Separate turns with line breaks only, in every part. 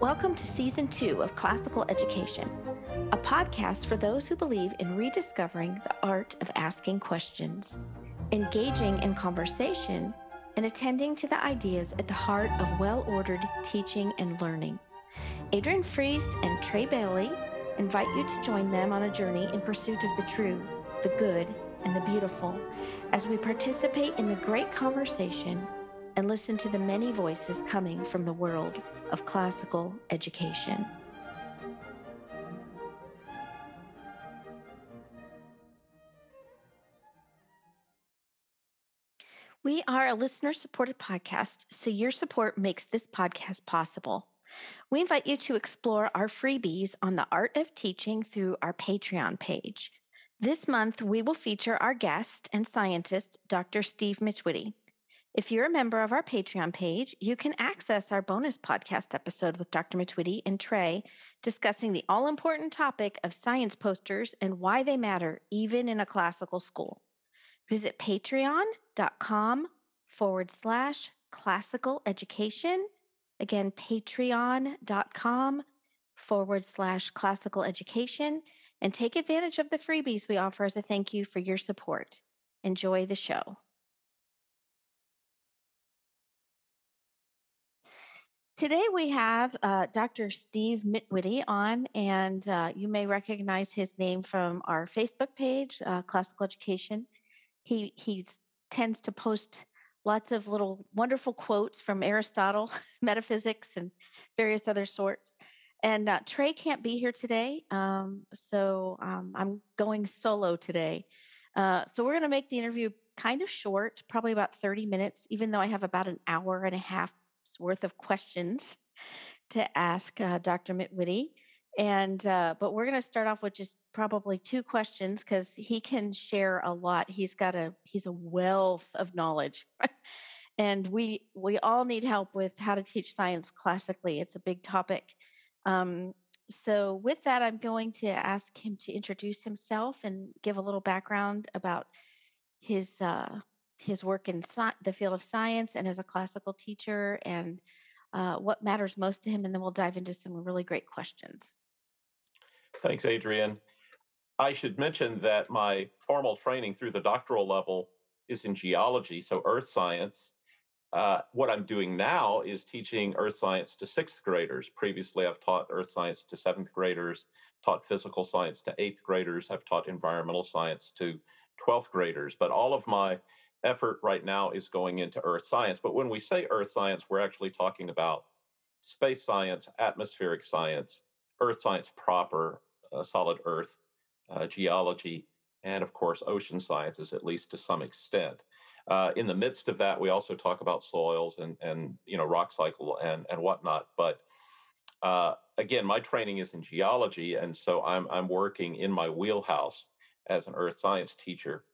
Welcome to season two of Classical Education, a podcast for those who believe in rediscovering the art of asking questions, engaging in conversation, and attending to the ideas at the heart of well ordered teaching and learning. Adrienne Fries and Trey Bailey invite you to join them on a journey in pursuit of the true, the good, and the beautiful as we participate in the great conversation and listen to the many voices coming from the world of classical education. We are a listener supported podcast, so your support makes this podcast possible. We invite you to explore our freebies on the art of teaching through our Patreon page. This month, we will feature our guest and scientist, Dr. Steve Mittwede. If you're a member of our Patreon page, you can access our bonus podcast episode with Dr. Mittwede and Trey discussing the all important topic of science posters and why they matter, even in a classical school. Visit patreon.com forward slash classical education. Again, patreon.com forward slash classical education and take advantage of the freebies we offer as a thank you for your support. Enjoy the show. Today we have uh, Dr. Steve Mittwede on, and uh, you may recognize his name from our Facebook page, uh, Classical Education. He he tends to post lots of little wonderful quotes from Aristotle, metaphysics, and various other sorts. And uh, Trey can't be here today, um, so um, I'm going solo today. Uh, so we're going to make the interview kind of short, probably about 30 minutes, even though I have about an hour and a half worth of questions to ask uh, Dr. Mittwede. And uh, but we're going to start off with just probably two questions because he can share a lot. He's got a he's a wealth of knowledge, and we we all need help with how to teach science classically. It's a big topic. Um, so with that, I'm going to ask him to introduce himself and give a little background about his uh, his work in the field of science and as a classical teacher and uh, what matters most to him. And then we'll dive into some really great questions.
Thanks, Adrienne. I should mention that my formal training through the doctoral level is in geology, so earth science. Uh, what I'm doing now is teaching earth science to sixth graders. Previously, I've taught earth science to seventh graders, taught physical science to eighth graders, I've taught environmental science to 12th graders. But all of my effort right now is going into earth science. But when we say earth science, we're actually talking about space science, atmospheric science, earth science proper, uh, solid earth, uh, geology, and of course, ocean sciences, at least to some extent. Uh, in the midst of that, we also talk about soils and, and you know, rock cycle and, and whatnot. But uh, again, my training is in geology, and so I'm, I'm working in my wheelhouse as an earth science teacher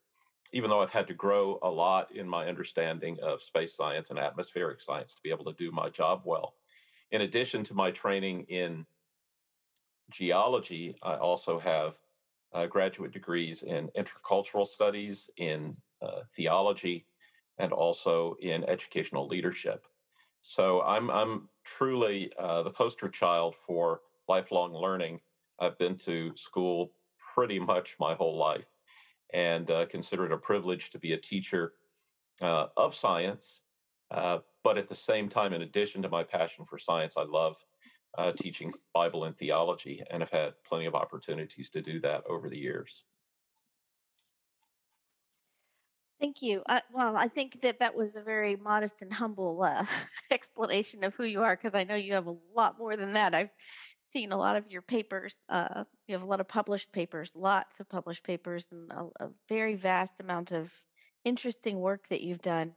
even though I've had to grow a lot in my understanding of space science and atmospheric science to be able to do my job well. In addition to my training in geology, I also have uh, graduate degrees in intercultural studies, in uh, theology, and also in educational leadership. So I'm I'm truly uh, the poster child for lifelong learning. I've been to school pretty much my whole life and uh, consider it a privilege to be a teacher uh, of science. Uh, but at the same time, in addition to my passion for science, I love uh, teaching Bible and theology and have had plenty of opportunities to do that over the years.
Thank you. Uh, well, I think that that was a very modest and humble uh, explanation of who you are because I know you have a lot more than that. I've seen a lot of your papers. Uh, you have a lot of published papers, lots of published papers, and a, a very vast amount of interesting work that you've done.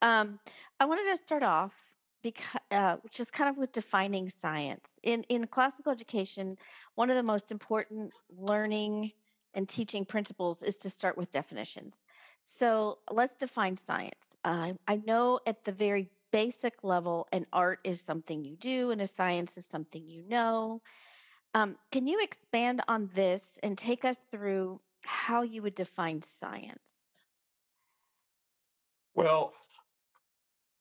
Um, I wanted to start off because uh, just kind of with defining science in in classical education. One of the most important learning and teaching principles is to start with definitions. So let's define science. Uh, I know at the very basic level, an art is something you do and a science is something you know. Um, can you expand on this and take us through how you would define science?
Well,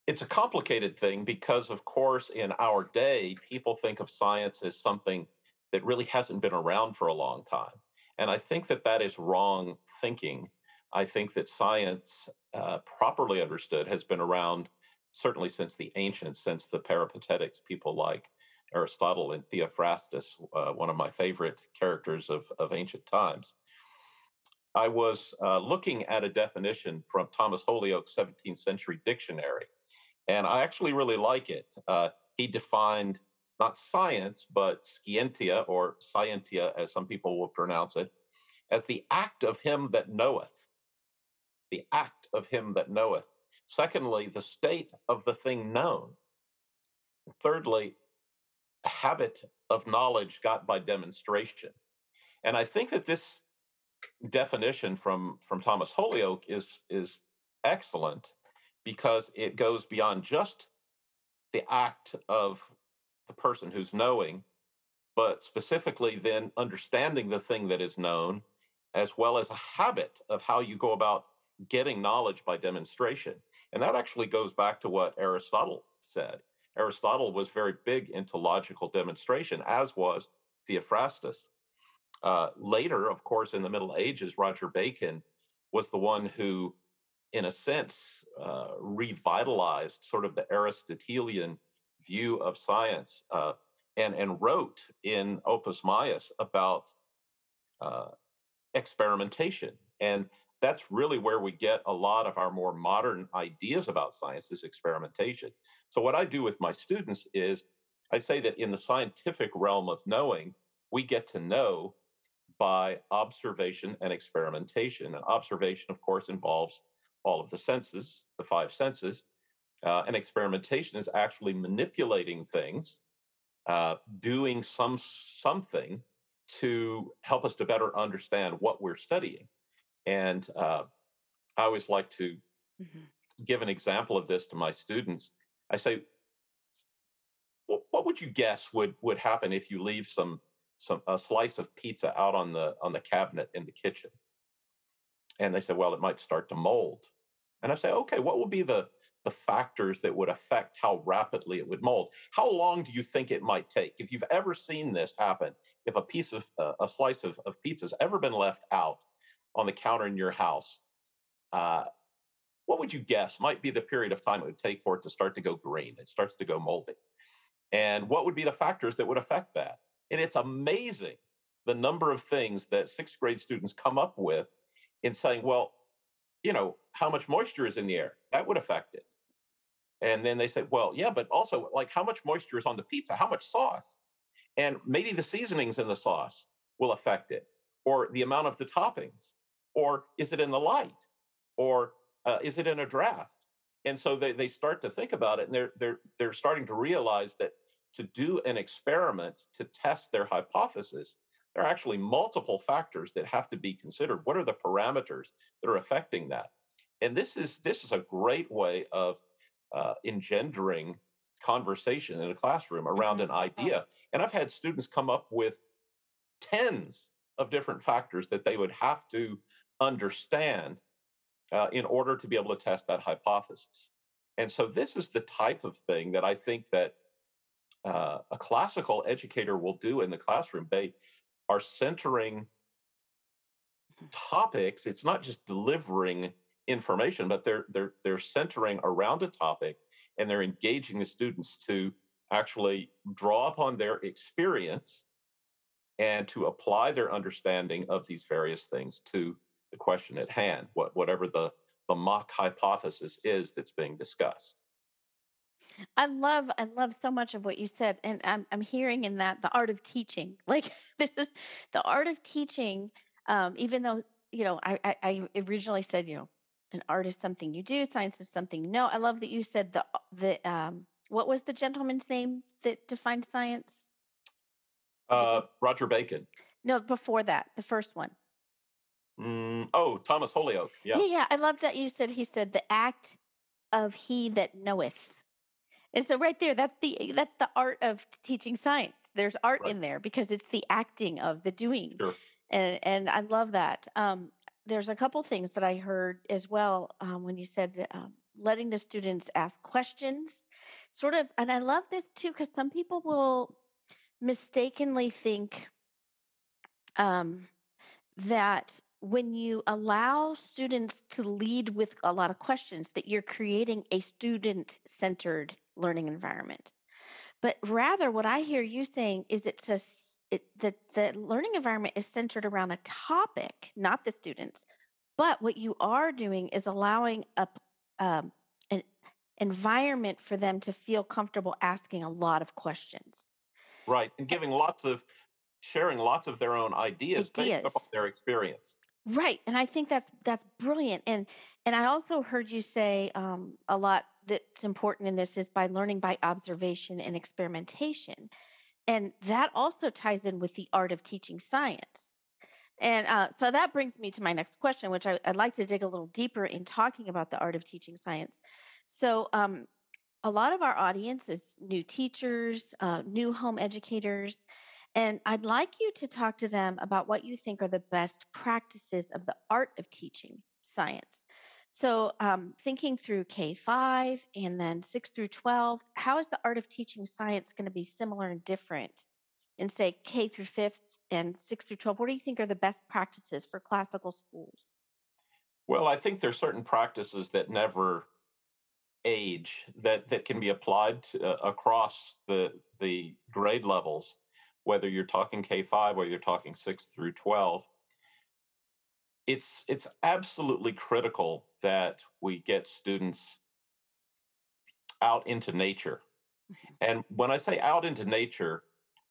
it's a complicated thing because, of course, in our day, people think of science as something that really hasn't been around for a long time. And I think that that is wrong thinking. I think that science, uh, properly understood, has been around certainly since the ancients, since the Peripatetics, people like Aristotle and Theophrastus, uh, one of my favorite characters of, of ancient times. I was uh, looking at a definition from Thomas Holyoake's 17th century dictionary, and I actually really like it. Uh, he defined not science, but scientia or scientia, as some people will pronounce it, as the act of him that knoweth. The act of him that knoweth. Secondly, the state of the thing known. Thirdly, habit of knowledge got by demonstration. And I think that this definition from, from Thomas Holyoake is, is excellent because it goes beyond just the act of the person who's knowing, but specifically then understanding the thing that is known, as well as a habit of how you go about getting knowledge by demonstration. And that actually goes back to what Aristotle said. Aristotle was very big into logical demonstration, as was Theophrastus. Uh, later, of course, in the Middle Ages, Roger Bacon was the one who, in a sense, uh, revitalized sort of the Aristotelian view of science uh, and, and wrote in Opus Maius about uh, experimentation. And that's really where we get a lot of our more modern ideas about science is experimentation. So what I do with my students is I say that in the scientific realm of knowing, we get to know by observation and experimentation. And observation, of course, involves all of the senses, the five senses. Uh, and experimentation is actually manipulating things, uh, doing some something to help us to better understand what we're studying. And uh, I always like to mm-hmm. give an example of this to my students. I say, well, what would you guess would would happen if you leave some some a slice of pizza out on the on the cabinet in the kitchen? And they say, well, it might start to mold. And I say, okay, what would be the the factors that would affect how rapidly it would mold. How long do you think it might take? If you've ever seen this happen, if a piece of uh, a slice of, of pizza has ever been left out on the counter in your house, uh, what would you guess might be the period of time it would take for it to start to go green? It starts to go moldy. And what would be the factors that would affect that? And it's amazing the number of things that sixth grade students come up with in saying, well, you know, how much moisture is in the air? That would affect it. And then they say, well, yeah, but also like how much moisture is on the pizza? How much sauce? And maybe the seasonings in the sauce will affect it, or the amount of the toppings, or is it in the light, or uh, is it in a draft? And so they, they start to think about it, and they're they're they're starting to realize that to do an experiment to test their hypothesis, there are actually multiple factors that have to be considered. What are the parameters that are affecting that? And this is this is a great way of uh, engendering conversation in a classroom around an
Mm-hmm.
idea. And I've had students come up with tens of different factors that they would have to understand uh, in order to be able to test that hypothesis. And so this is the type of thing that I think that uh, a classical educator will do in the classroom. They are centering
Mhm.
topics. It's not just delivering information, but they're they're they're centering around a topic and they're engaging the students to actually draw upon their experience and to apply their understanding of these various things to the question at hand, what whatever the the mock hypothesis is that's being discussed.
I love I love so much of what you said and I'm I'm hearing in that the art of teaching. Like this is the art of teaching um even though you know I I, I originally said you know an art is something you do, science is something you know. I love that you said the the um what was the gentleman's name that defined science?
Uh. Roger Bacon.
No, before that, the first one.
Mm, oh, Thomas Holyoake. Yeah.
Yeah, yeah. I love that you said he said the act of he that knoweth. And so right there, that's the that's the art of teaching science. There's art
Right.
in there because it's the acting of the doing.
Sure.
And and I love that. Um, there's a couple things that I heard as well um, when you said um, letting the students ask questions, sort of. And I love this too because some people will mistakenly think um, that when you allow students to lead with a lot of questions that you're creating a student centered learning environment but rather what i hear you saying is it's a it, the, the learning environment is centered around a topic not the students but what you are doing is allowing a um, an environment for them to feel comfortable asking a lot of questions
right and giving lots of sharing lots of their own ideas, ideas. based on their experience.
Right, and I think that's that's brilliant. And and I also heard you say um, a lot that's important in this is by learning by observation and experimentation, and that also ties in with the art of teaching science. And uh, so that brings me to my next question, which I, would like to dig a little deeper in talking about the art of teaching science. So, um, a lot of our audience is new teachers, uh, new home educators, and I'd like you to talk to them about what you think are the best practices of the art of teaching science. So, um, thinking through K 5 and then 6 through 12, how is the art of teaching science going to be similar and different in, say, K through 5th and 6 through 12? What do you think are the best practices for classical schools?
Well, I think there's certain practices that never age that that can be applied to, uh, across the the grade levels whether you're talking K5 or you're talking 6 through 12, it's it's absolutely critical that we get students out into nature. Mm-hmm. And when I say out into nature,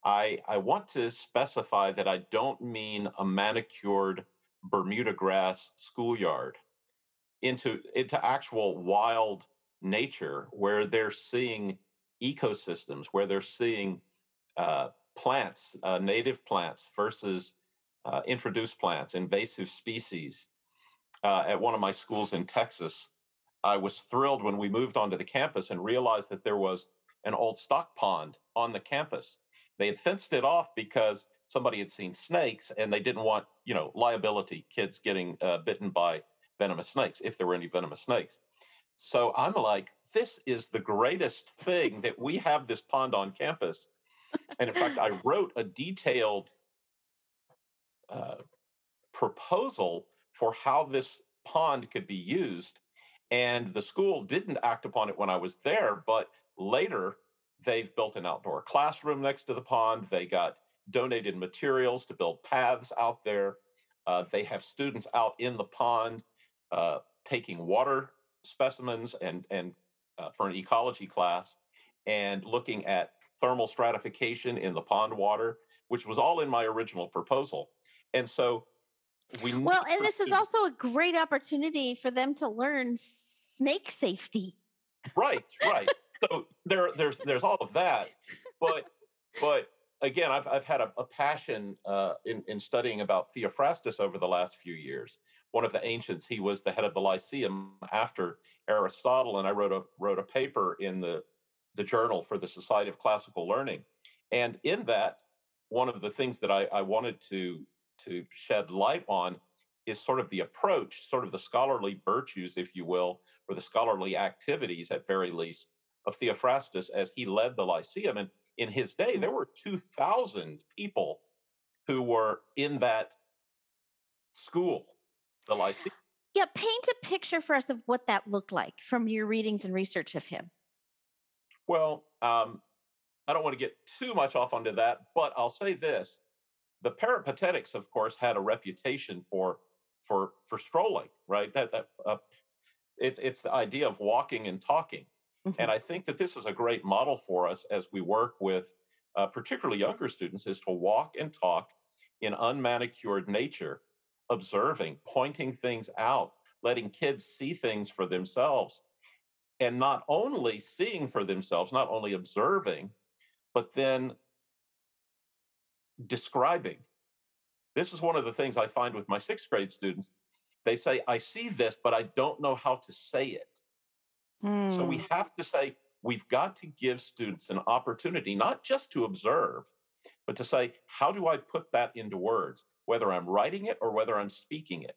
I I want to specify that I don't mean a manicured Bermuda grass schoolyard into into actual wild nature where they're seeing ecosystems, where they're seeing uh, plants, uh, native plants versus uh, introduced plants, invasive species. Uh, at one of my schools in Texas, I was thrilled when we moved onto the campus and realized that there was an old stock pond on the campus. They had fenced it off because somebody had seen snakes and they didn't want, you know, liability, kids getting uh, bitten by venomous snakes, if there were any venomous snakes. So I'm like, this is the greatest thing that we have this pond on campus and in fact, I wrote a detailed uh, proposal for how this pond could be used. And the school didn't act upon it when I was there, but later they've built an outdoor classroom next to the pond. They got donated materials to build paths out there. Uh, they have students out in the pond uh, taking water specimens and and uh, for an ecology class and looking at thermal stratification in the pond water, which was all in my original proposal. And so we
Well, and this is also a great opportunity for them to learn snake safety.
Right, right. so there there's there's all of that. But but again, I've I've had a, a passion uh, in in studying about Theophrastus over the last few years. One of the ancients, he was the head of the Lyceum after Aristotle, and I wrote a wrote a paper in the the journal for the Society of Classical Learning. And in that, one of the things that I, I wanted to, to shed light on is sort of the approach, sort of the scholarly virtues, if you will, or the scholarly activities at very least of Theophrastus as he led the Lyceum. And in his day, mm. there were 2,000 people who were in that school, the Lyceum.
Yeah, paint a picture for us of what that looked like from your readings and research of him.
Well, um, I don't want to get too much off onto that, but I'll say this: the Peripatetics, of course, had a reputation for for for strolling, right? That that uh, it's it's the idea of walking and talking, mm-hmm. and I think that this is a great model for us as we work with, uh, particularly younger students, is to walk and talk in unmanicured nature, observing, pointing things out, letting kids see things for themselves and not only seeing for themselves, not only observing, but then describing. This is one of the things I find with my sixth grade students. They say, I see this, but I don't know how to say it. Mm. So we hmm. have to say, we've got to give students an opportunity, not just to observe, but to say, how do I put that into words, whether I'm writing it or whether I'm speaking it?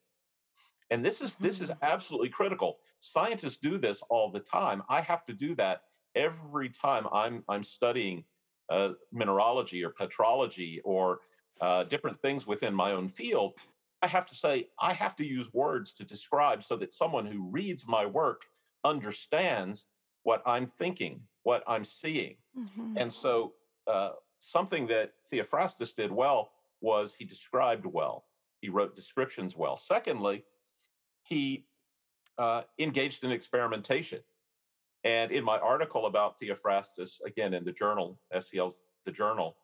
And this is this is
Mhm.
absolutely critical. Scientists do this all the time. I have to do that every time I'm I'm studying uh, mineralogy or petrology or uh, different things within my own field. I have to say I have to use words to describe so that someone who reads my work understands what I'm thinking, what I'm seeing.
Mhm.
And so, uh, something that Theophrastus did well was he described well. He wrote descriptions well. Secondly, he uh, engaged in experimentation. And in my article about Theophrastus, again in the journal, SCL's The Journal,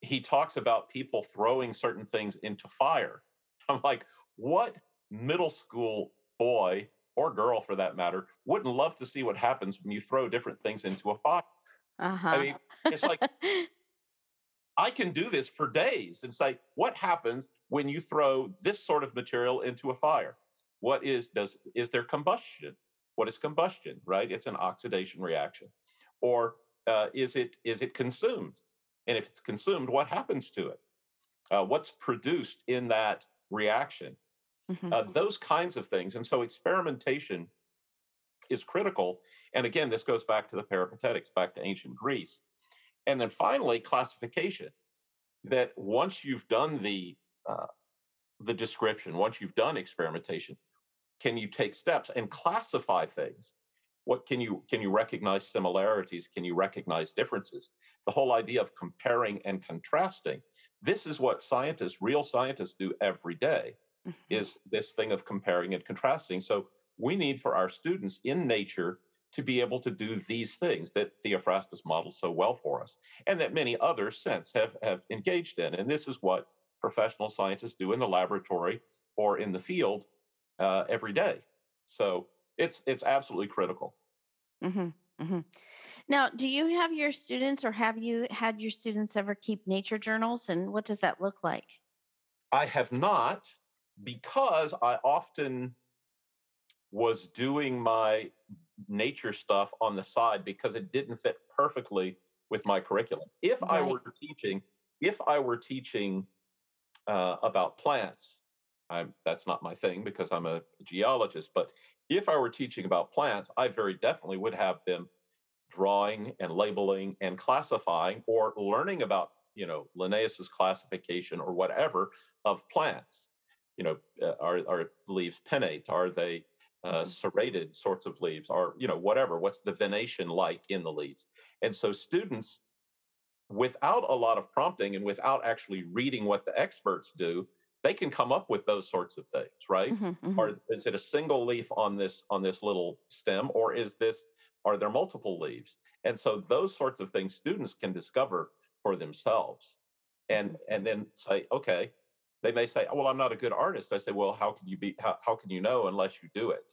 he talks about people throwing certain things into fire. I'm like, what middle school boy or girl for that matter wouldn't love to see what happens when you throw different things into a fire? I
Uh-huh.
mean, it's like I can do this for days and say, what happens when you throw this sort of material into a fire? What is does is there combustion? What is combustion? Right? It's an oxidation reaction, or uh, is it is it consumed? And if it's consumed, what happens to it? Uh, what's produced in that reaction?
Mhm.
Uh, those kinds of things. And so experimentation is critical. And again, this goes back to the peripatetics, back to ancient Greece. And then finally, classification. That once you've done the uh, the description, once you've done experimentation, can you take steps and classify things? What can you can you recognize similarities? Can you recognize differences? The whole idea of comparing and contrasting. This is what scientists, real scientists, do every day
Mhm.
is this thing of comparing and contrasting. So we need for our students in nature to be able to do these things that Theophrastus models so well for us, and that many others since have have engaged in. And this is what professional scientists do in the laboratory or in the field uh, every day. So it's it's absolutely critical.
Mhm. Mhm. Now, do you have your students or have you had your students ever keep nature journals and what does that look like?
I have not because I often was doing my nature stuff on the side because it didn't fit perfectly with my curriculum. If I were teaching, if I were teaching uh, about plants, I'm, that's not my thing because I'm a geologist. But if I were teaching about plants, I very definitely would have them drawing and labeling and classifying or learning about, you know, Linnaeus's classification or whatever of plants. You know, uh, are are leaves pinnate? Are they uh,
Mhm.
serrated sorts of leaves? Or you know, whatever. What's the venation like in the leaves? And so students, without a lot of prompting and without actually reading what the experts do, they can come up with those sorts of things, right?
Mhm. Mhm.
Or is it a single leaf on this on this little stem, or is this are there multiple leaves? And so those sorts of things students can discover for themselves, and
Mhm.
and then say, okay, they may say, well, I'm not a good artist. I say, well, how can you be? How, how can you know unless you do it?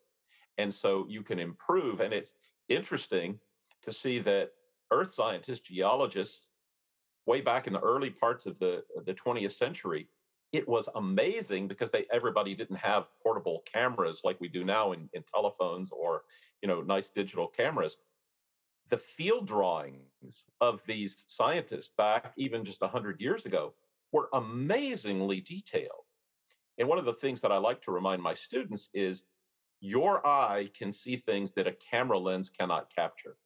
And so you can improve. And it's interesting to see that earth scientists, geologists, way back in the early parts of the the 20th century, it was amazing because they everybody didn't have portable cameras like we do now in, in telephones or you know nice digital cameras. The field drawings of these scientists back even just 100 years ago were amazingly detailed. And one of the things that I like to remind my students is your eye can see things that a camera lens cannot capture.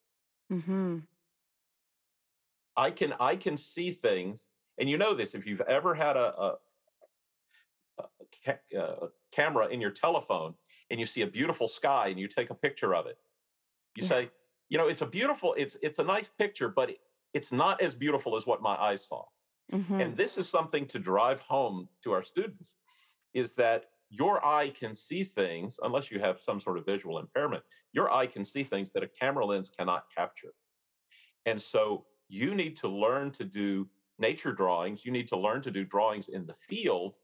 Mhm.
I can I can see things, and you know this if you've ever had a, a, a ca- uh, camera in your telephone and you see a beautiful sky and you take a picture of it, you
Yeah.
say, you know, it's a beautiful, it's it's a nice picture, but it, it's not as beautiful as what my eyes saw. And
Mhm.
this is something to drive home to our students is that your eye can see things unless you have some sort of visual impairment. Your eye can see things that a camera lens cannot capture. And so you need to learn to do nature drawings. You need to learn to do drawings in the field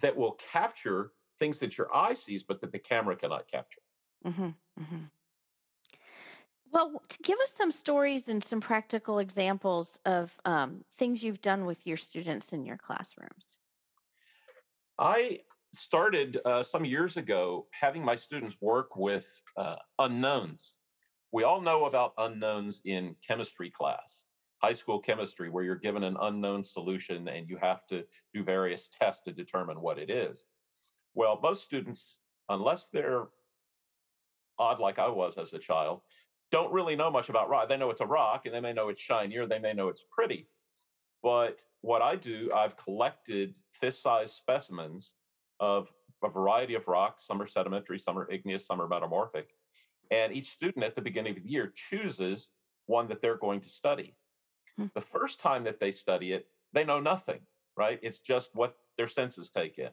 that will capture things that your eye sees, but that the camera cannot capture.
Mhm. Mhm. Well, to give us some stories and some practical examples of um, things you've done with your students in your classrooms.
I started uh, some years ago having my students work with uh, unknowns. We all know about unknowns in chemistry class, high school chemistry, where you're given an unknown solution and you have to do various tests to determine what it is. Well, most students, unless they're odd like I was as a child, don't really know much about rock. They know it's a rock and they may know it's shinier, they may know it's pretty. But what I do, I've collected fist sized specimens of a variety of rocks. Some are sedimentary, some are igneous, some are metamorphic. And each student at the beginning of the year chooses one that they're going to study. Hmm. The first time that they study it, they know nothing, right? It's just what their senses take in.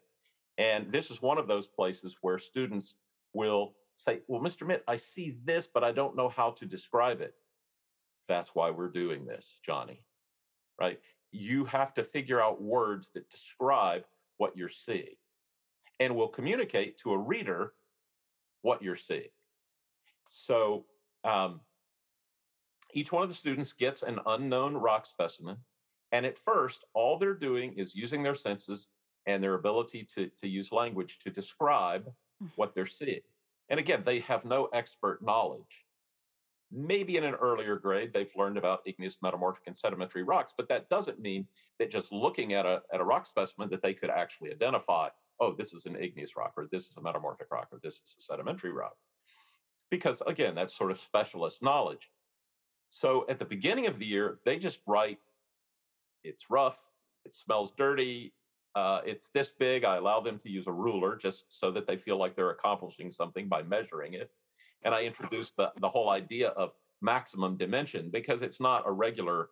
And this is one of those places where students will say, Well, Mr. Mitt, I see this, but I don't know how to describe it. That's why we're doing this, Johnny, right? You have to figure out words that describe what you're seeing and will communicate to a reader what you're seeing. So um, each one of the students gets an unknown rock specimen. And at first, all they're doing is using their senses and their ability to, to use language to describe mm. what they're seeing. And again, they have no expert knowledge. Maybe in an earlier grade, they've learned about igneous, metamorphic, and sedimentary rocks, but that doesn't mean that just looking at a, at a rock specimen that they could actually identify, oh, this is an igneous rock, or this is a metamorphic rock, or this is a sedimentary rock. Because again, that's sort of specialist knowledge. So at the beginning of the year, they just write, it's rough, it smells dirty, uh, it's this big. I allow them to use a ruler just so that they feel like they're accomplishing something by measuring it. And I introduce the, the whole idea of maximum dimension because it's not a regular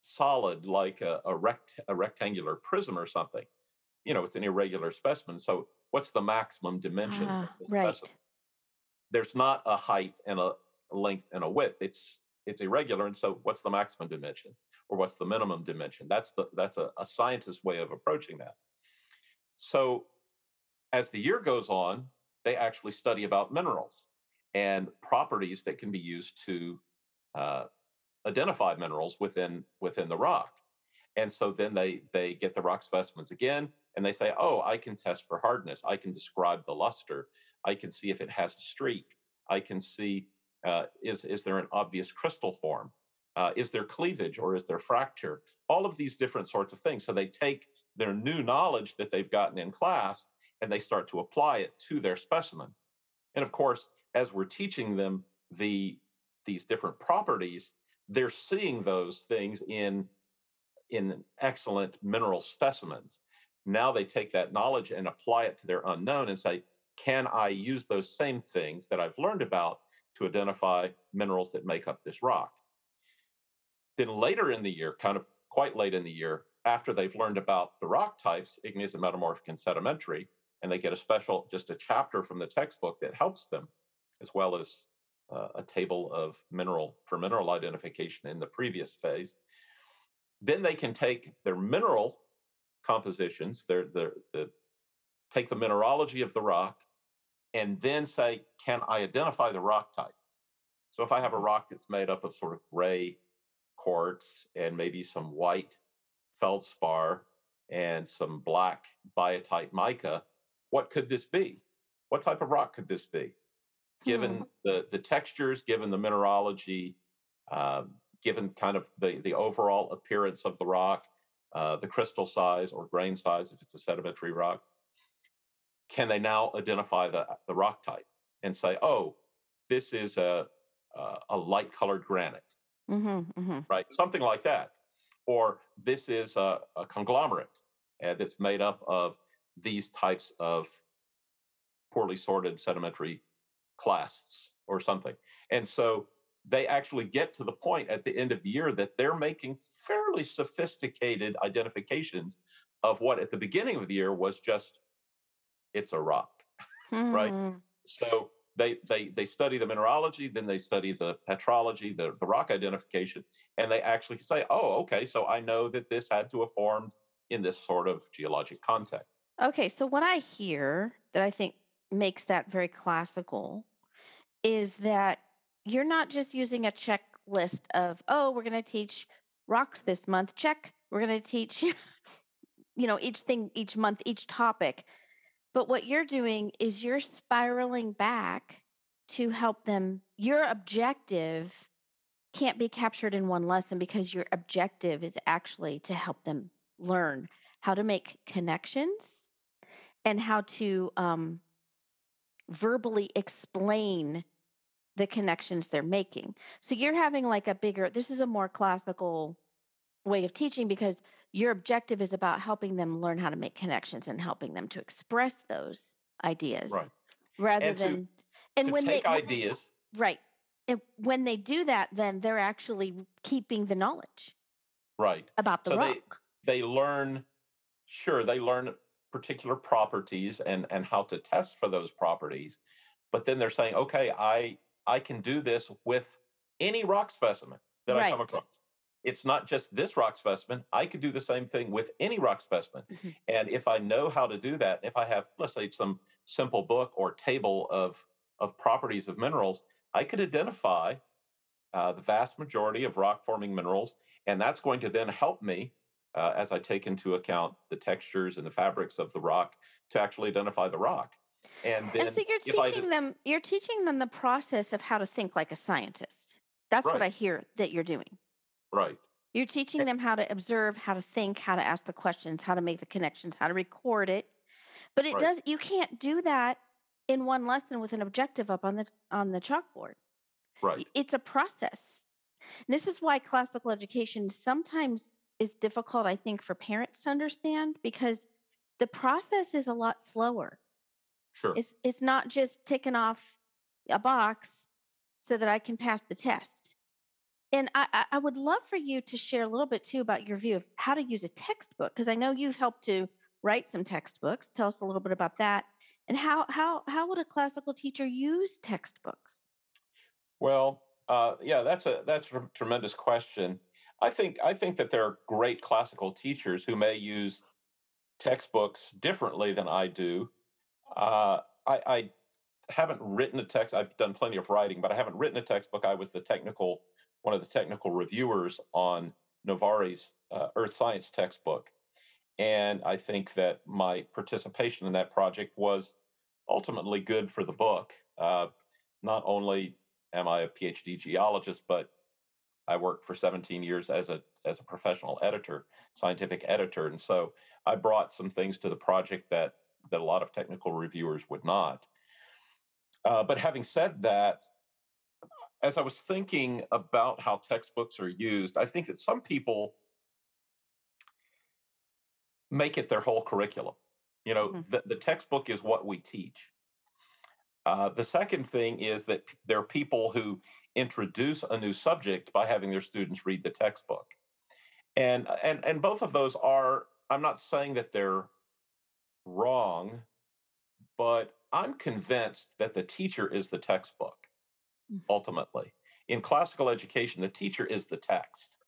solid like a, a, rect, a rectangular prism or something. You know, it's an irregular specimen. So what's the maximum dimension? Uh,
right.
Specimen? There's not a height and a length and a width. It's it's irregular. And so what's the maximum dimension or what's the minimum dimension? That's the that's a, a scientist's way of approaching that. So as the year goes on, they actually study about minerals and properties that can be used to uh, identify minerals within within the rock. And so then they they get the rock specimens again and they say, oh, I can test for hardness. I can describe the luster. I can see if it has a streak. I can see uh, is, is there an obvious crystal form? Uh, is there cleavage or is there fracture? All of these different sorts of things. So they take their new knowledge that they've gotten in class and they start to apply it to their specimen. And of course, as we're teaching them the these different properties, they're seeing those things in in excellent mineral specimens. Now they take that knowledge and apply it to their unknown and say, can I use those same things that I've learned about to identify minerals that make up this rock. Then later in the year, kind of quite late in the year, after they've learned about the rock types, igneous and metamorphic and sedimentary, and they get a special, just a chapter from the textbook that helps them, as well as uh, a table of mineral for mineral identification in the previous phase. Then they can take their mineral compositions, their, their, the, take the mineralogy of the rock, and then say, can I identify the rock type? So if I have a mm-hmm. rock that's made up of sort of gray quartz and maybe some white feldspar and some black biotite mica, what could this be? What type of rock could this be? Given hmm. the, the textures, given the mineralogy, um, given kind of the, the overall appearance of the rock, uh, the crystal size or grain size if it's a sedimentary rock, can they now identify the, the rock type and say, oh, this is a, a, a light colored granite, mm-hmm, mm-hmm. right? Something like that. Or this is a, a conglomerate and it's made up of these types of poorly sorted sedimentary clasts or something. And so they actually get to the point at the end of the year that they're making fairly sophisticated identifications of what at the beginning of the year was just it's a rock, hmm. right? So they they they study the mineralogy, then they study the petrology, the, the rock identification, and they actually say, oh, okay, so I know that this had to have formed in this sort of geologic context.
Okay, so what I hear that I think makes that very classical is that you're not just using a checklist of, oh, we're going to teach rocks this month, check. We're going to teach, you know, each thing, each month, each topic. But what you're doing is you're spiraling back to help them. Your objective can't be captured in one lesson because your objective is actually to help them learn how to make connections and how to um, verbally explain the connections they're making. So you're having like a bigger, this is a more classical way of teaching because your objective is about helping them learn how to make connections and helping them to express those ideas
Right.
rather
And to
than and
to
when they
ideas,
right and when they do that then they're actually keeping the knowledge
right.
about the
So they
rock
they learn sure they learn particular properties and and how to test for those properties but then they're saying okay i i can do this with any rock specimen that i come across it's not just this rock specimen i could do the same thing with any rock specimen
Mhm.
and if i know how to do that if i have let's say some simple book or table of of properties of minerals i could identify uh, the vast majority of rock forming minerals. And that's going to then help me uh, as I take into account the textures and the fabrics of the rock to actually identify the rock. And
and
then
so you're teaching
just,
them you're teaching them the process of how to think like a scientist that's what i hear that you're doing
right,
You're teaching them how to observe, how to think, how to ask the questions, how to make the connections, how to record it. But it
right,
does you can't do that in one lesson with an objective up on the on the chalkboard.
Right,
It's a process. And this is why classical education sometimes is difficult, I think, for parents to understand because the process is a lot slower.
sure.
It's it's not just ticking off a box so that I can pass the test. And I, I would love for you to share a little bit too about your view of how to use a textbook, because I know you've helped to write some textbooks. Tell us a little bit about that. And how how how would a classical teacher use textbooks?
Well, uh, yeah, that's a that's a tremendous question. I think I think that there are great classical teachers who may use textbooks differently than I do. Uh, I, I haven't written a text. I've done plenty of writing, but I haven't written a textbook. I was the technical, one of the technical reviewers on Novare's uh, Earth Science textbook, and I think that my participation in that project was ultimately good for the book. Uh, not only am I a PhD geologist, but I worked for 17 years as a as a professional editor, scientific editor, and so I brought some things to the project that that a lot of technical reviewers would not. Uh, but having said that, as I was thinking about how textbooks are used, I think that some people make it their whole curriculum. You know,
hmm
the, the textbook is what we teach. Uh, the second thing is that p- there are people who introduce a new subject by having their students read the textbook. And and and both of those are I'm not saying that they're wrong, but I'm convinced that the teacher is the textbook ultimately. In classical education, the teacher is the text.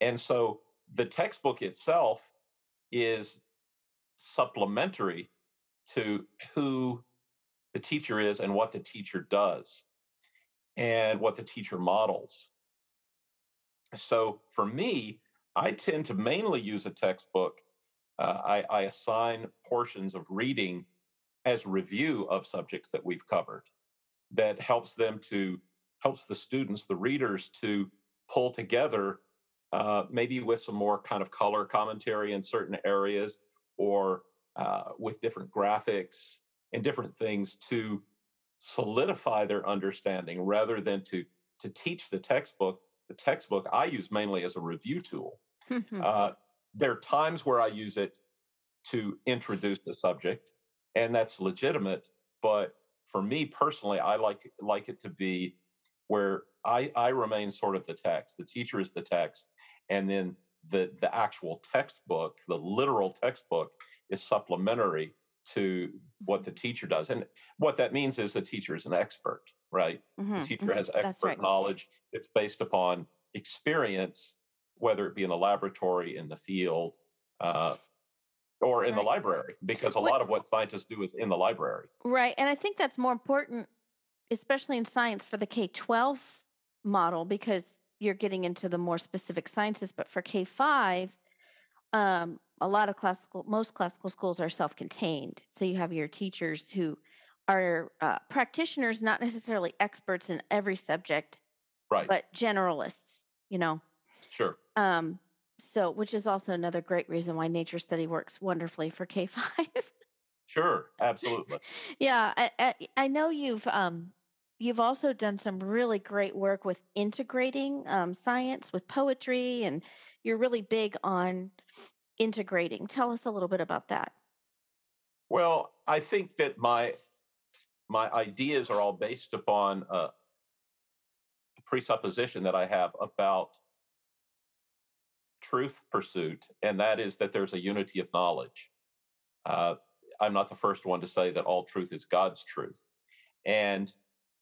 And so the textbook itself is supplementary to who the teacher is and what the teacher does and what the teacher models. So for me, I tend to mainly use a textbook. Uh, I, I assign portions of reading as review of subjects that we've covered that helps them to helps the students the readers to pull together uh, maybe with some more kind of color commentary in certain areas or uh, with different graphics and different things to solidify their understanding rather than to to teach the textbook the textbook i use mainly as a review tool. Uh, there are times where i use it to introduce the subject and that's legitimate but for me personally i like like it to be where i i remain sort of the text the teacher is the text and then the the actual textbook the literal textbook is supplementary to what the teacher does and what that means is the teacher is an expert right?
Hmm
the teacher
hmm
has expert
right.
knowledge it's based upon experience whether it be in the laboratory in the field uh, or in the library because a
What
lot of what scientists do is in the library
Right. And I think that's more important, especially in science for the K 12 model, because you're getting into the more specific sciences. But for K 5, um, a lot of classical, most classical schools are self contained. So you have your teachers who are uh, practitioners, not necessarily experts in every subject,
right
but generalists, you know.
sure
Um, so, which is also another great reason why nature study works wonderfully for K 5.
Sure, absolutely.
Yeah, I, I, I know you've um, you've also done some really great work with integrating um, science with poetry, and you're really big on integrating. Tell us a little bit about that.
Well, I think that my my ideas are all based upon a presupposition that I have about truth pursuit, and that is that there's a unity of knowledge. Uh, I'm not the first one to say that all truth is God's truth. And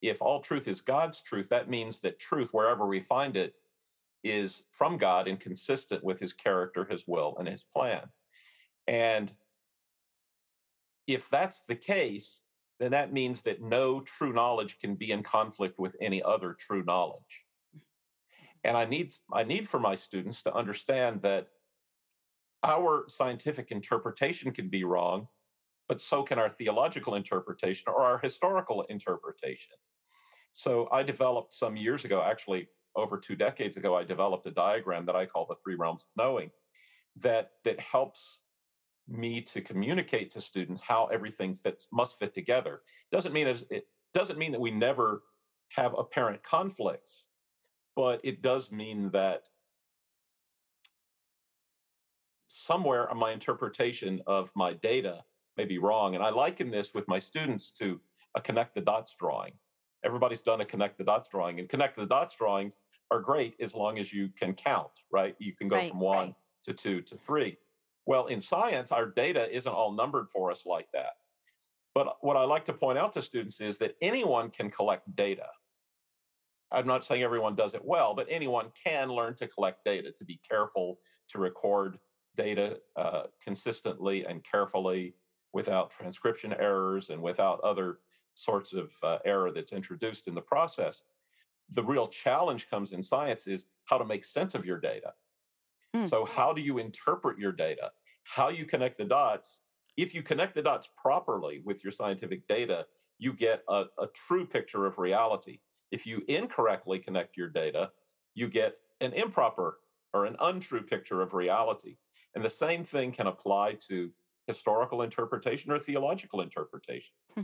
if all truth is God's truth, that means that truth, wherever we find it, is from God and consistent with his character, his will, and his plan. And if that's the case, then that means that no true knowledge can be in conflict with any other true knowledge. And I need I need for my students to understand that our scientific interpretation can be wrong, but so can our theological interpretation or our historical interpretation. So I developed some years ago, actually over two decades ago, I developed a diagram that I call the three realms of knowing that that helps me to communicate to students how everything fits must fit together. Doesn't mean it doesn't mean that we never have apparent conflicts but it does mean that somewhere my interpretation of my data may be wrong. And I liken this with my students to a connect the dots drawing. Everybody's done a connect the dots drawing, and connect the dots drawings are great as long as you can count, right? You can go
Right,
from one
right.
to two to three. Well, in science, our data isn't all numbered for us like that. But what I like to point out to students is that anyone can collect data. I'm not saying everyone does it well, but anyone can learn to collect data, to be careful, to record data uh, consistently and carefully without transcription errors and without other sorts of uh, error that's introduced in the process. The real challenge comes in science is how to make sense of your data.
Mm,
So, how do you interpret your data? How you connect the dots? If you connect the dots properly with your scientific data, you get a, a true picture of reality. If you incorrectly connect your data, you get an improper or an untrue picture of reality. And the same thing can apply to historical interpretation or theological interpretation.
hmm,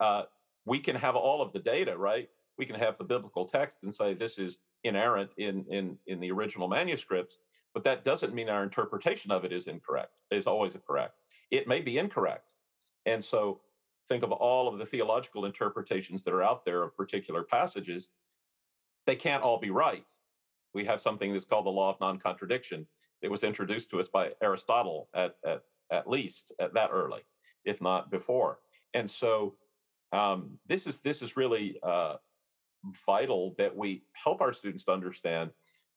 Uh, we can have all of the data, right? We can have the biblical text and say this is inerrant in in in the original manuscripts, but that doesn't mean our interpretation of it is incorrect. Is always correct. It may be incorrect, and so think of all of the theological interpretations that are out there of particular passages. They can't all be right. We have something that's called the law of non-contradiction. It was introduced to us by Aristotle at at at least at that early, if not before. And so um, this is this is really uh, vital that we help our students to understand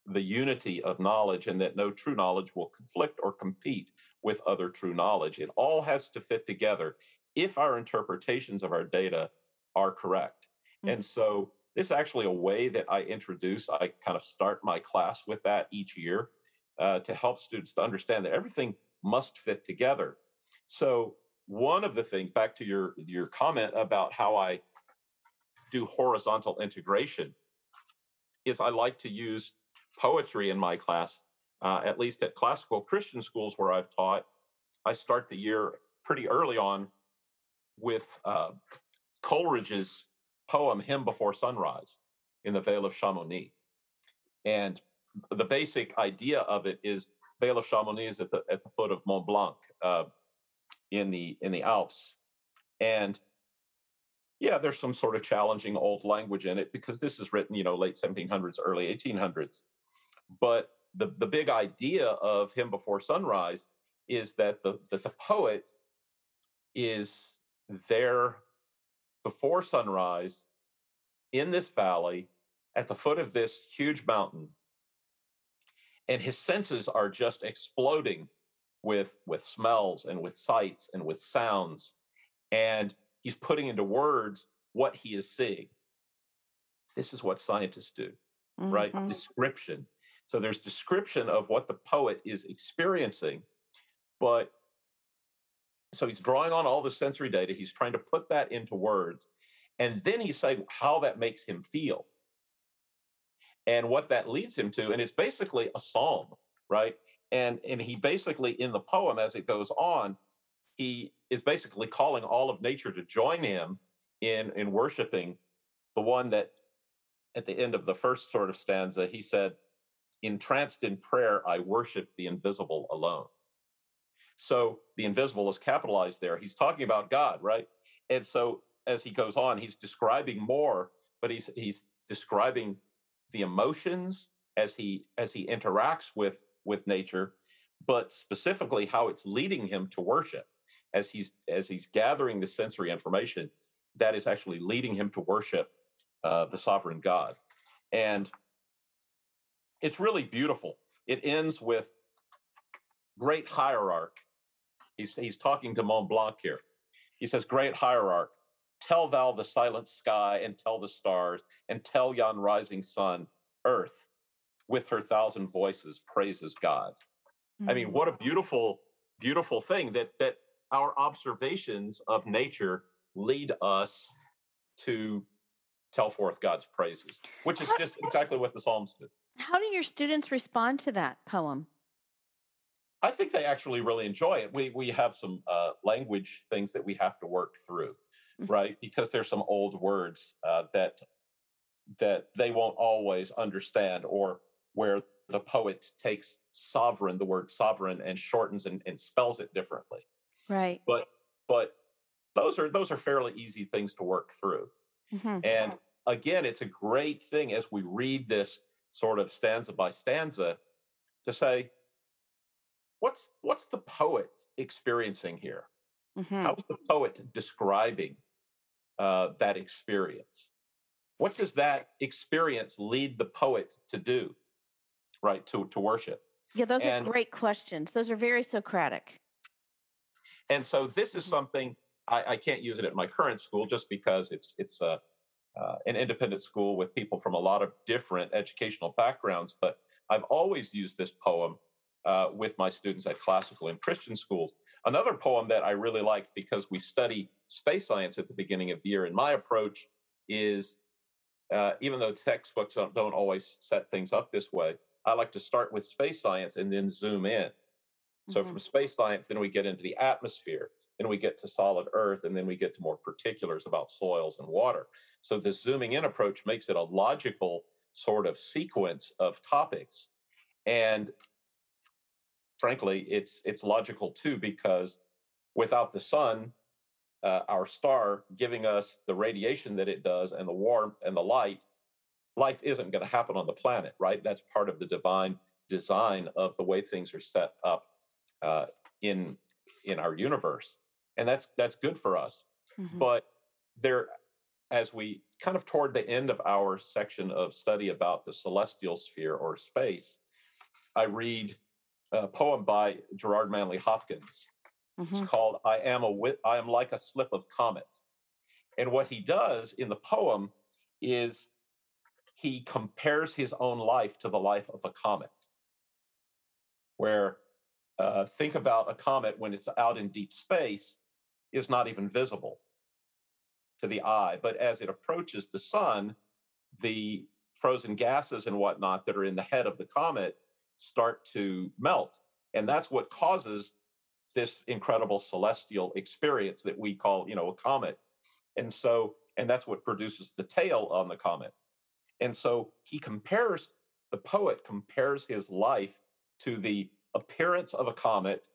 the unity of knowledge and that no true knowledge will conflict or compete with other true knowledge. It all has to fit together if our interpretations of our data are correct.
mm,
And so this is actually a way that I introduce, I kind of start my class with that each year uh, to help students to understand that everything must fit together. So one of the things, back to your your comment about how I do horizontal integration is I like to use poetry in my class, uh, at least at classical Christian schools where I've taught. I start the year pretty early on with uh, Coleridge's poem "Hymn Before Sunrise" in the Vale of Chamonix, and the basic idea of it is Vale of Chamonix is at the at the foot of Mont Blanc uh, in the in the Alps, and yeah, there's some sort of challenging old language in it because this is written, you know, late 1700s, early 1800s. But the the big idea of Hymn before sunrise is that the that the poet is there before sunrise in this valley at the foot of this huge mountain. And his senses are just exploding with with smells and with sights and with sounds. And he's putting into words what he is seeing. This is what scientists do right?
Mhm,
description. So there's description of what the poet is experiencing but so he's drawing on all the sensory data. He's trying to put that into words. And then he's saying how that makes him feel. And what that leads him to and it's basically a psalm right? And and he basically in the poem as it goes on he is basically calling all of nature to join him in in worshiping the one that at the end of the first sort of stanza he said entranced in prayer i worship the invisible alone so the invisible is capitalized there. He's talking about god right? And so as he goes on he's describing more but he's he's describing the emotions as he as he interacts with with nature but specifically how it's leading him to worship. As he's as he's gathering the sensory information that is actually leading him to worship uh, the sovereign god. And it's really beautiful. It ends with great hierarch he's he's talking to mont blanc here. He says great hierarch tell thou the silent sky and tell the stars and tell yon rising sun earth with her thousand voices praises god. Mm-hmm. i mean what a beautiful beautiful thing that that our observations of nature lead us to tell forth god's praises which is just exactly what the psalms do.
How do your students respond to that poem
i think they actually really enjoy it we we have some uh, language things that we have to work through mm-hmm. right because there's some old words uh, that that they won't always understand or where the poet takes sovereign, the word sovereign, and shortens and, and spells it differently.
Right.
But but those are those are fairly easy things to work through. Mm-hmm. And again, it's a great thing as we read this sort of stanza by stanza to say, what's what's the poet experiencing here? Mm-hmm. How's the poet describing uh, that experience? What does that experience lead the poet to do? right to to worship
yeah those and, are great questions those are very socratic
and so this is mm-hmm. something I, I, can't use it at my current school just because it's it's a uh, an independent school with people from a lot of different educational backgrounds but i've always used this poem uh, with my students at classical and christian schools another poem that i really like because we study space science at the beginning of the year and my approach is uh, even though textbooks don't, don't always set things up this way I like to start with space science and then zoom in. So mm-hmm. from space science, then we get into the atmosphere, then we get to solid Earth, and then we get to more particulars about soils and water. So this zooming in approach makes it a logical sort of sequence of topics. And frankly, it's it's logical too because without the sun, uh, our star giving us the radiation that it does and the warmth and the light, life isn't going to happen on the planet, right? That's part of the divine design of the way things are set up uh, in in our universe, and that's that's good for us. Mm-hmm. But there, as we kind of toward the end of our section of study about the celestial sphere or space, I read a poem by Gerard Manley Hopkins. Mm-hmm. It's called "I am a wit- I am like a slip of comet," and what he does in the poem is he compares his own life to the life of a comet. Where uh, think about a comet when it's out in deep space is not even visible to the eye, but as it approaches the sun, the frozen gases and whatnot that are in the head of the comet start to melt. And that's what causes this incredible celestial experience that we call, you know, a comet. And so, and that's what produces the tail on the comet. And so he compares, the poet compares his life to the appearance of a comet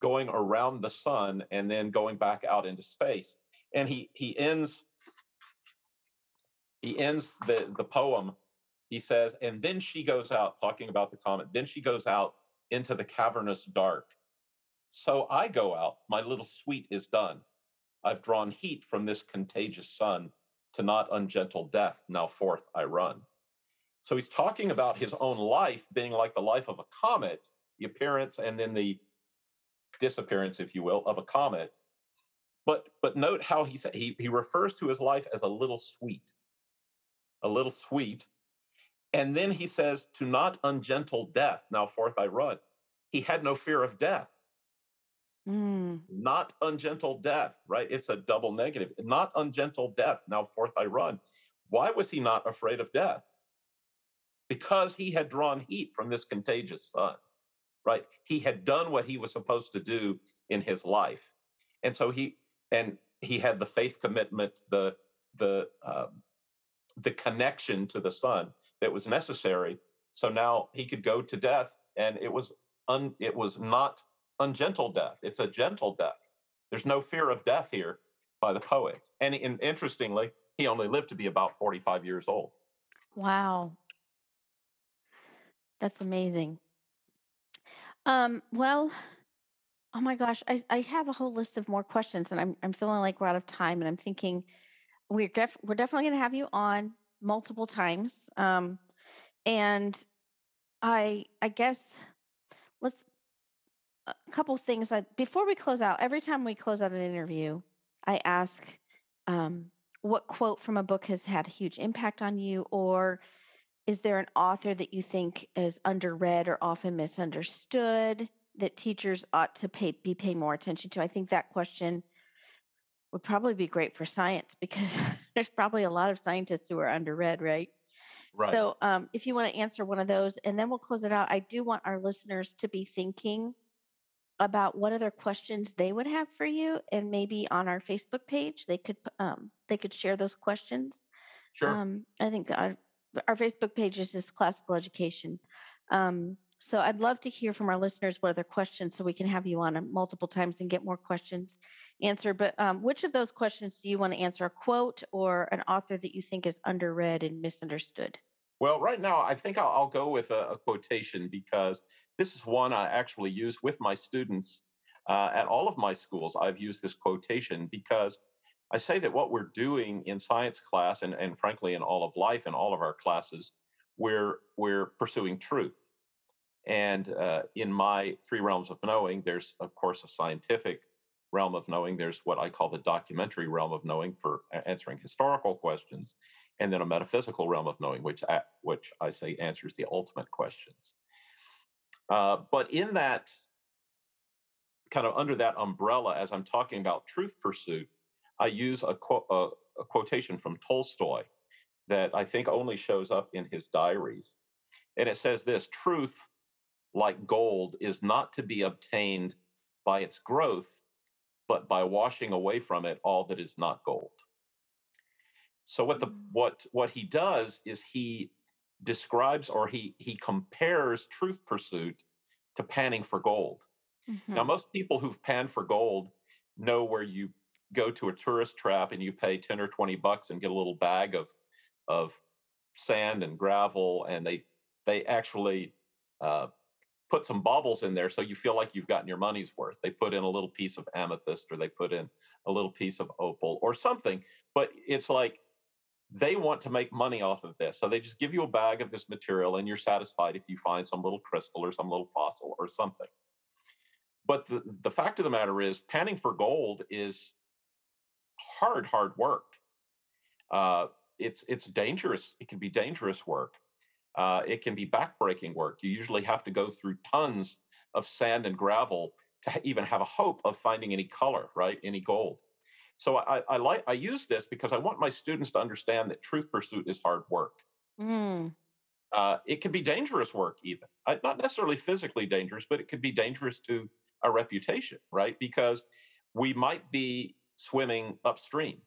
going around the sun and then going back out into space. And he he ends he ends the, the poem. He says, and then she goes out talking about the comet. Then she goes out into the cavernous dark. So I go out, my little sweet is done. I've drawn heat from this contagious sun to not ungentle death, now forth I run. So he's talking about his own life being like the life of a comet, the appearance and then the disappearance, if you will, of a comet. But but note how he he, he refers to his life as a little sweet, a little sweet. And then he says, to not ungentle death, now forth I run. He had no fear of death. Mm. Not ungentle death, right? It's a double negative. Not ungentle death. Now forth I run. Why was he not afraid of death? Because he had drawn heat from this contagious sun, right? He had done what he was supposed to do in his life. and so he and he had the faith commitment, the the um, the connection to the Son that was necessary. So now he could go to death, and it was un, it was not ungentle death. It's a gentle death. There's no fear of death here by the poet. And, and interestingly, he only lived to be about 45 years old.
Wow. That's amazing. Um, well, oh my gosh, I, I have a whole list of more questions and I'm I'm feeling like we're out of time and I'm thinking we're def- we're definitely going to have you on multiple times. Um, and I I guess let's a couple things I, before we close out. Every time we close out an interview, I ask um, what quote from a book has had a huge impact on you, or is there an author that you think is underread or often misunderstood that teachers ought to pay be paying more attention to? I think that question would probably be great for science because there's probably a lot of scientists who are underread, right?
Right.
So, um, if you want to answer one of those, and then we'll close it out. I do want our listeners to be thinking about what other questions they would have for you, and maybe on our Facebook page they could um, they could share those questions.
Sure.
Um, I think our our Facebook page is just classical education. Um, so I'd love to hear from our listeners what other questions, so we can have you on multiple times and get more questions answered. But um, which of those questions do you want to answer? A quote or an author that you think is underread and misunderstood?
Well, right now, I think I'll, I'll go with a, a, quotation because this is one I actually use with my students uh, at all of my schools. I've used this quotation because I say that what we're doing in science class and, and frankly in all of life in all of our classes, we're we're pursuing truth. And uh, in my three realms of knowing, there's of course a scientific realm of knowing. There's what I call the documentary realm of knowing for answering historical questions, and then a metaphysical realm of knowing, which I, which I say answers the ultimate questions. Uh, but in that kind of under that umbrella, as I'm talking about truth pursuit, I use a, quote, a, a quotation from Tolstoy that I think only shows up in his diaries. And it says this truth, like gold, is not to be obtained by its growth, but by washing away from it all that is not gold. So what the mm. what what he does is he describes or he he compares truth pursuit to panning for gold. Mm-hmm. Now most people who've panned for gold know where you go to a tourist trap and you pay 10 or 20 bucks and get a little bag of of sand and gravel and they they actually uh, put some baubles in there so you feel like you've gotten your money's worth they put in a little piece of amethyst or they put in a little piece of opal or something but it's like they want to make money off of this so they just give you a bag of this material and you're satisfied if you find some little crystal or some little fossil or something but the, the fact of the matter is panning for gold is hard, hard work. Uh, it's it's dangerous. It can be dangerous work. Uh, it can be backbreaking work. You usually have to go through tons of sand and gravel to even have a hope of finding any color, right? Any gold. So I, I like I use this because I want my students to understand that truth pursuit is hard work. Mm. Uh, it can be dangerous work, even uh, not necessarily physically dangerous, but it could be dangerous to a reputation, right? Because we might be swimming upstream.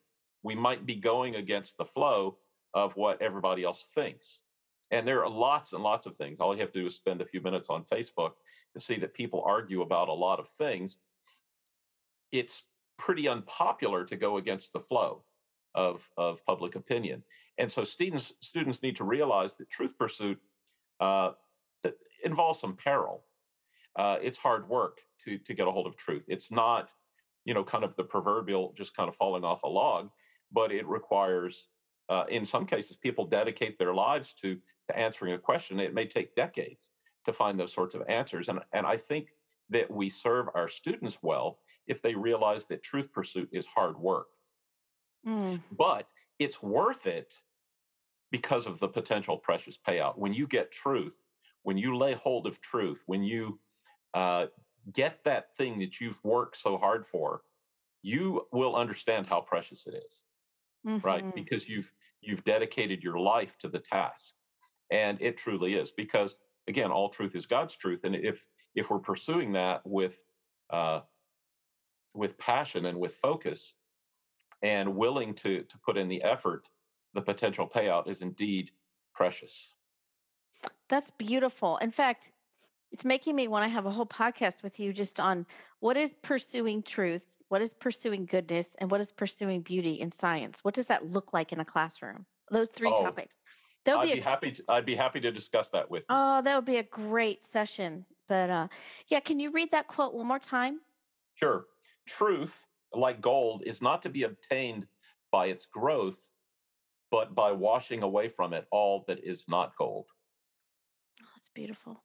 We might be going against the flow of what everybody else thinks. And there are lots and lots of things. All you have to do is spend a few minutes on Facebook to see that people argue about a lot of things. It's pretty unpopular to go against the flow of, of public opinion. And so students students need to realize that truth pursuit uh, that involves some peril. Uh, it's hard work to to get a hold of truth. It's not you know, kind of the proverbial just kind of falling off a log, but it requires, uh, in some cases, people dedicate their lives to to answering a question. It may take decades to find those sorts of answers, and and I think that we serve our students well if they realize that truth pursuit is hard work, mm. but it's worth it because of the potential precious payout. When you get truth, when you lay hold of truth, when you uh, get that thing that you've worked so hard for, you will understand how precious it is, mm-hmm. right? Because you've you've dedicated your life to the task, and it truly is. Because again, all truth is God's truth, and if if we're pursuing that with uh, with passion and with focus and willing to to put in the effort, the potential payout is indeed precious.
That's beautiful. In fact, it's making me want to have a whole podcast with you just on what is pursuing truth, what is pursuing goodness, and what is pursuing beauty in science. What does that look like in a classroom? Those three
Oh,
topics. That would
I'd
be
be
a
happy to, I'd be happy to discuss that with you.
oh, that would be a great session. But uh yeah, can you read that quote one more time?
Sure. Truth, like gold, is not to be obtained by its growth, but by washing away from it all that is not gold.
Oh, that's beautiful.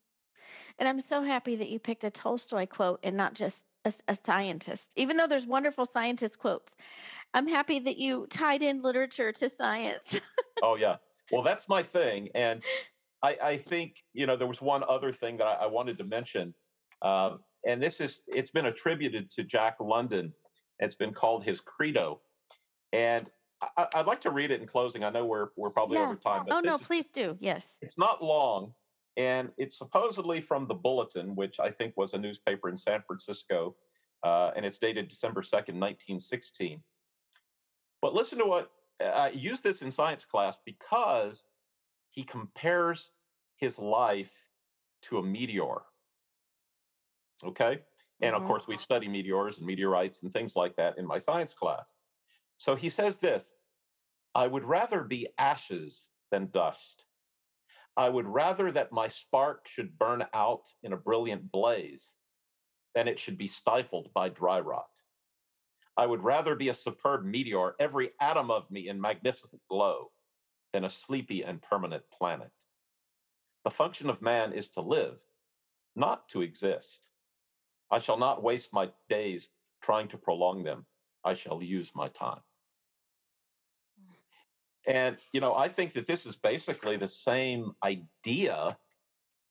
And I'm so happy that you picked a Tolstoy quote and not just a scientist, even though there's wonderful scientist quotes. I'm happy that you tied in literature to science.
Oh yeah. Well, that's my thing, and I, I think you know there was one other thing that I, I wanted to mention, uh, and this is it's been attributed to Jack London. It's been called his credo, and I, I'd like to read it in closing. I know we're we're probably
yeah.
over time, but
Oh, no,
is
please do. Yes.
it's not long, and it's supposedly from the Bulletin, which I think was a newspaper in San Francisco, uh, and it's dated December second, nineteen sixteen. But listen to what I use this in science class because he compares his life to a meteor. Okay. And of
hmm
course, we study meteors and meteorites and things like that in my science class. So he says this I would rather be ashes than dust. I would rather that my spark should burn out in a brilliant blaze than it should be stifled by dry rot. I would rather be a superb meteor, every atom of me in magnificent glow, than a sleepy and permanent planet. The function of man is to live, not to exist. I shall not waste my days trying to prolong them. I shall use my time. And, you know, I think that this is basically the same idea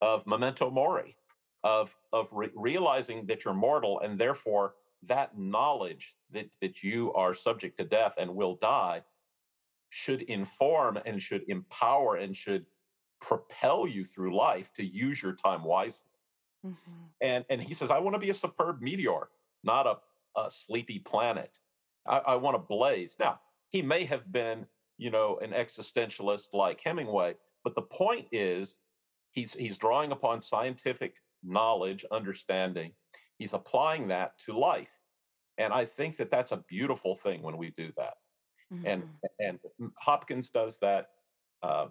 of memento mori, of, of re- realizing that you're mortal and therefore that knowledge that, that you are subject to death and will die should inform and should empower and should propel you through life to use your time wisely.
hmm
And and he says, I want to be a superb meteor, not a, a sleepy planet. I, I want to blaze. Now, he may have been, you know, an existentialist like Hemingway, but the point is he's he's drawing upon scientific knowledge, understanding. He's applying that to life. And I think that that's a beautiful thing when we do that. And
hmm
and Hopkins does that. Uh,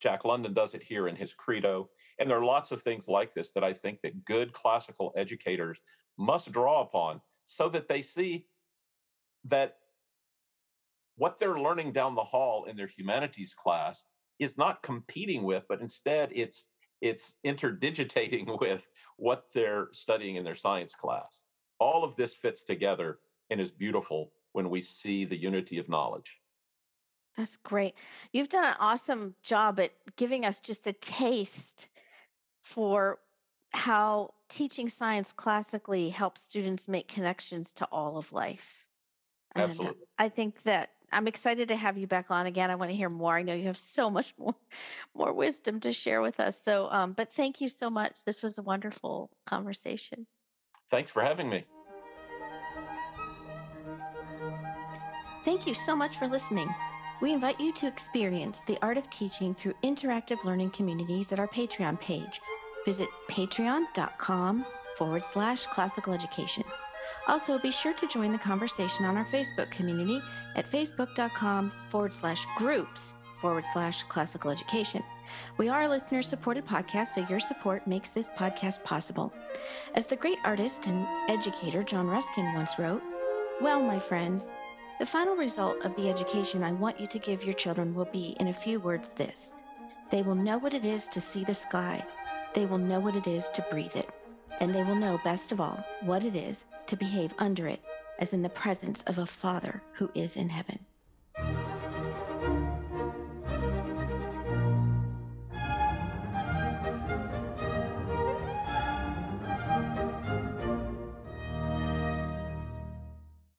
Jack London does it here in his credo. And there are lots of things like this that I think that good classical educators must draw upon so that they see that what they're learning down the hall in their humanities class is not competing with, but instead it's it's interdigitating with what they're studying in their science class. All of this fits together and is beautiful when we see the unity of knowledge.
That's great. You've done an awesome job at giving us just a taste for how teaching science classically helps students make connections to all of life. And
Absolutely.
I think that I'm excited to have you back on again. I want to hear more. I know you have so much more more wisdom to share with us. So um but thank you so much. This was a wonderful conversation.
Thanks for having me.
Thank you so much for listening. We invite you to experience the art of teaching through interactive learning communities at our Patreon page. Visit patreon.com forward slash classical education. Also, be sure to join the conversation on our Facebook community at facebook.com forward slash groups forward slash classical education. We are a listener supported podcast, so your support makes this podcast possible. As the great artist and educator John Ruskin once wrote, Well, my friends, the final result of the education I want you to give your children will be, in a few words, this they will know what it is to see the sky, they will know what it is to breathe it, and they will know, best of all, what it is to behave under it, as in the presence of a Father who is in heaven.